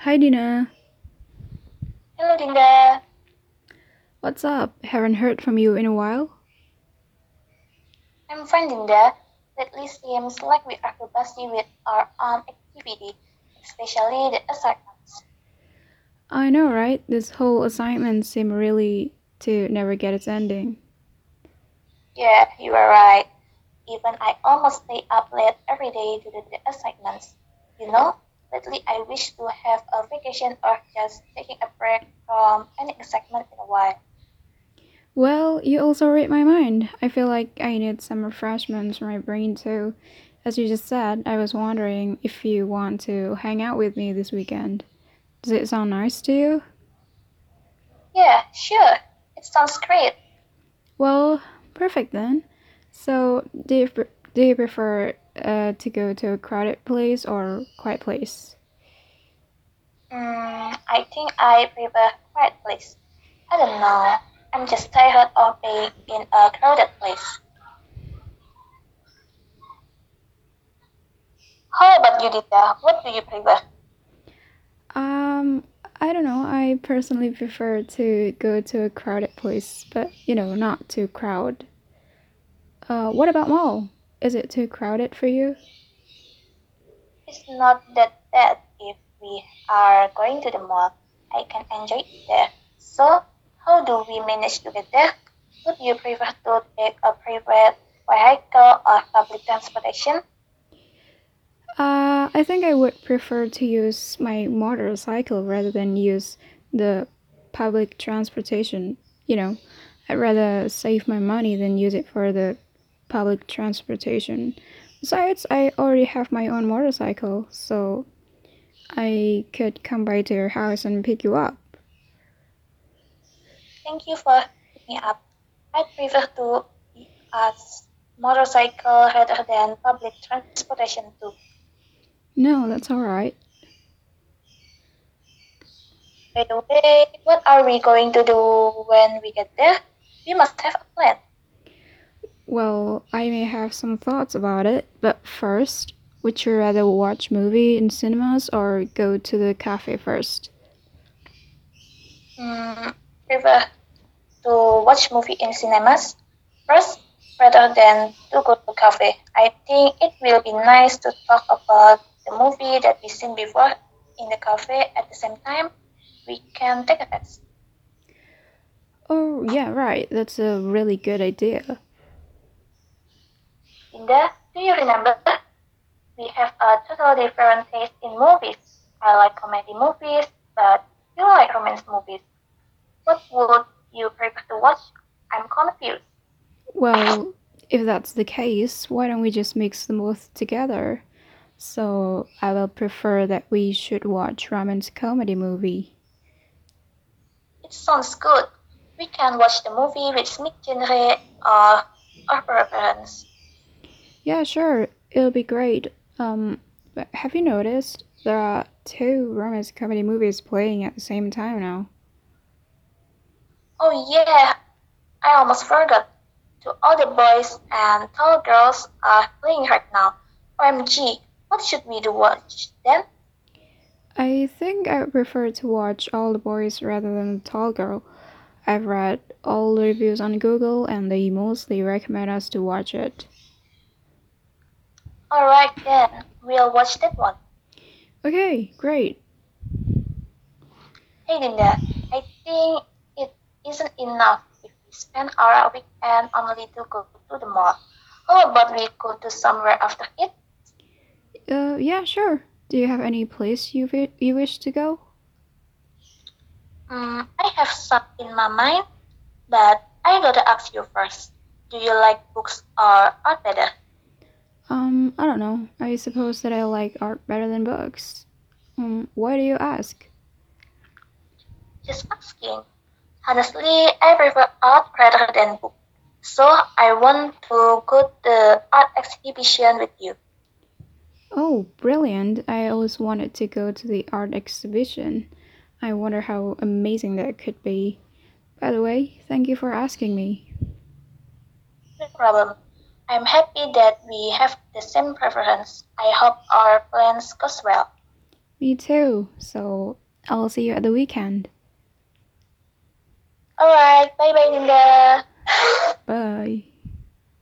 Hi Dina, Hello, Dinda. what's up? Haven't heard from you in a while. I'm fine, Dinda. Lately seems like we are busy with our own activity, especially the assignments. I know, right? This whole assignment seemed really to never get its ending. Yeah, you are right. Even I almost stay up late every day to do the assignments. You know, lately I wish to have a vacation or just taking a break from any excitement in a while. Well, you also read my mind. I feel like I need some refreshments for my brain too. As you just said, I was wondering if you want to hang out with me this weekend. Does it sound nice to you? Yeah, sure. It sounds great. Well, perfect then. So, do you, do you prefer uh, to go to a crowded place or quiet place? Mm, I think I prefer quiet place. I don't know. I'm just tired of being in a crowded place. How about you, Dita? What do you prefer? Um, I don't know. I personally prefer to go to a crowded place, but you know, not too crowd. Uh, what about mall? Is it too crowded for you? It's not that bad if we are going to the mall. I can enjoy it there. So, how do we manage to get there? Would you prefer to take a private vehicle or public transportation? Uh, I think I would prefer to use my motorcycle rather than use the public transportation. You know, I'd rather save my money than use it for the public transportation. Besides, I already have my own motorcycle, so I could come by to your house and pick you up. Thank you for picking me up. I prefer to use motorcycle rather than public transportation too. No, that's alright. By the way, what are we going to do when we get there? We must have a plan. Well, I may have some thoughts about it, but first, would you rather watch movie in cinemas or go to the cafe first? Hmm, prefer to watch movie in cinemas first rather than to go to cafe. I think it will be nice to talk about the movie that we seen before in the cafe at the same time. We can take a test. Oh, yeah, right. That's a really good idea. Dinda, do you remember? We have a totally different taste in movies. I like comedy movies, but you like romance movies. What would you prefer to watch? I'm confused. Well, if that's the case, why don't we just mix them both together? So, I will prefer that we should watch romance comedy movie. It sounds good. We can watch the movie with mid genre or our preference. Yeah, sure. It'll be great. Um, but have you noticed there are two romance comedy movies playing at the same time now? Oh yeah, I almost forgot. To all the boys and tall girls are playing right now. OMG, what should we do watch then? I think I would prefer to watch All the Boys rather than The Tall Girl. I've read all the reviews on Google and they mostly recommend us to watch it. Alright then, we'll watch that one. Okay, great. Hey Dinda, I think it isn't enough if we spend our weekend only to go to the mall. How about we go to somewhere after it? Uh, yeah, sure. Do you have any place you wi- you wish to go? Hmm, I have some in my mind, but I gotta ask you first. Do you like books or art better? Um, I don't know. I suppose that I like art better than books. Um, why do you ask? Just asking. Honestly, I prefer art rather than book. So I want to go to the art exhibition with you. Oh, brilliant. I always wanted to go to the art exhibition. I wonder how amazing that could be. By the way, thank you for asking me. No problem. I'm happy that we have the same preference. I hope our plans goes well. Me too. So I'll see you at the weekend. All right. Bye bye, Dinda. bye.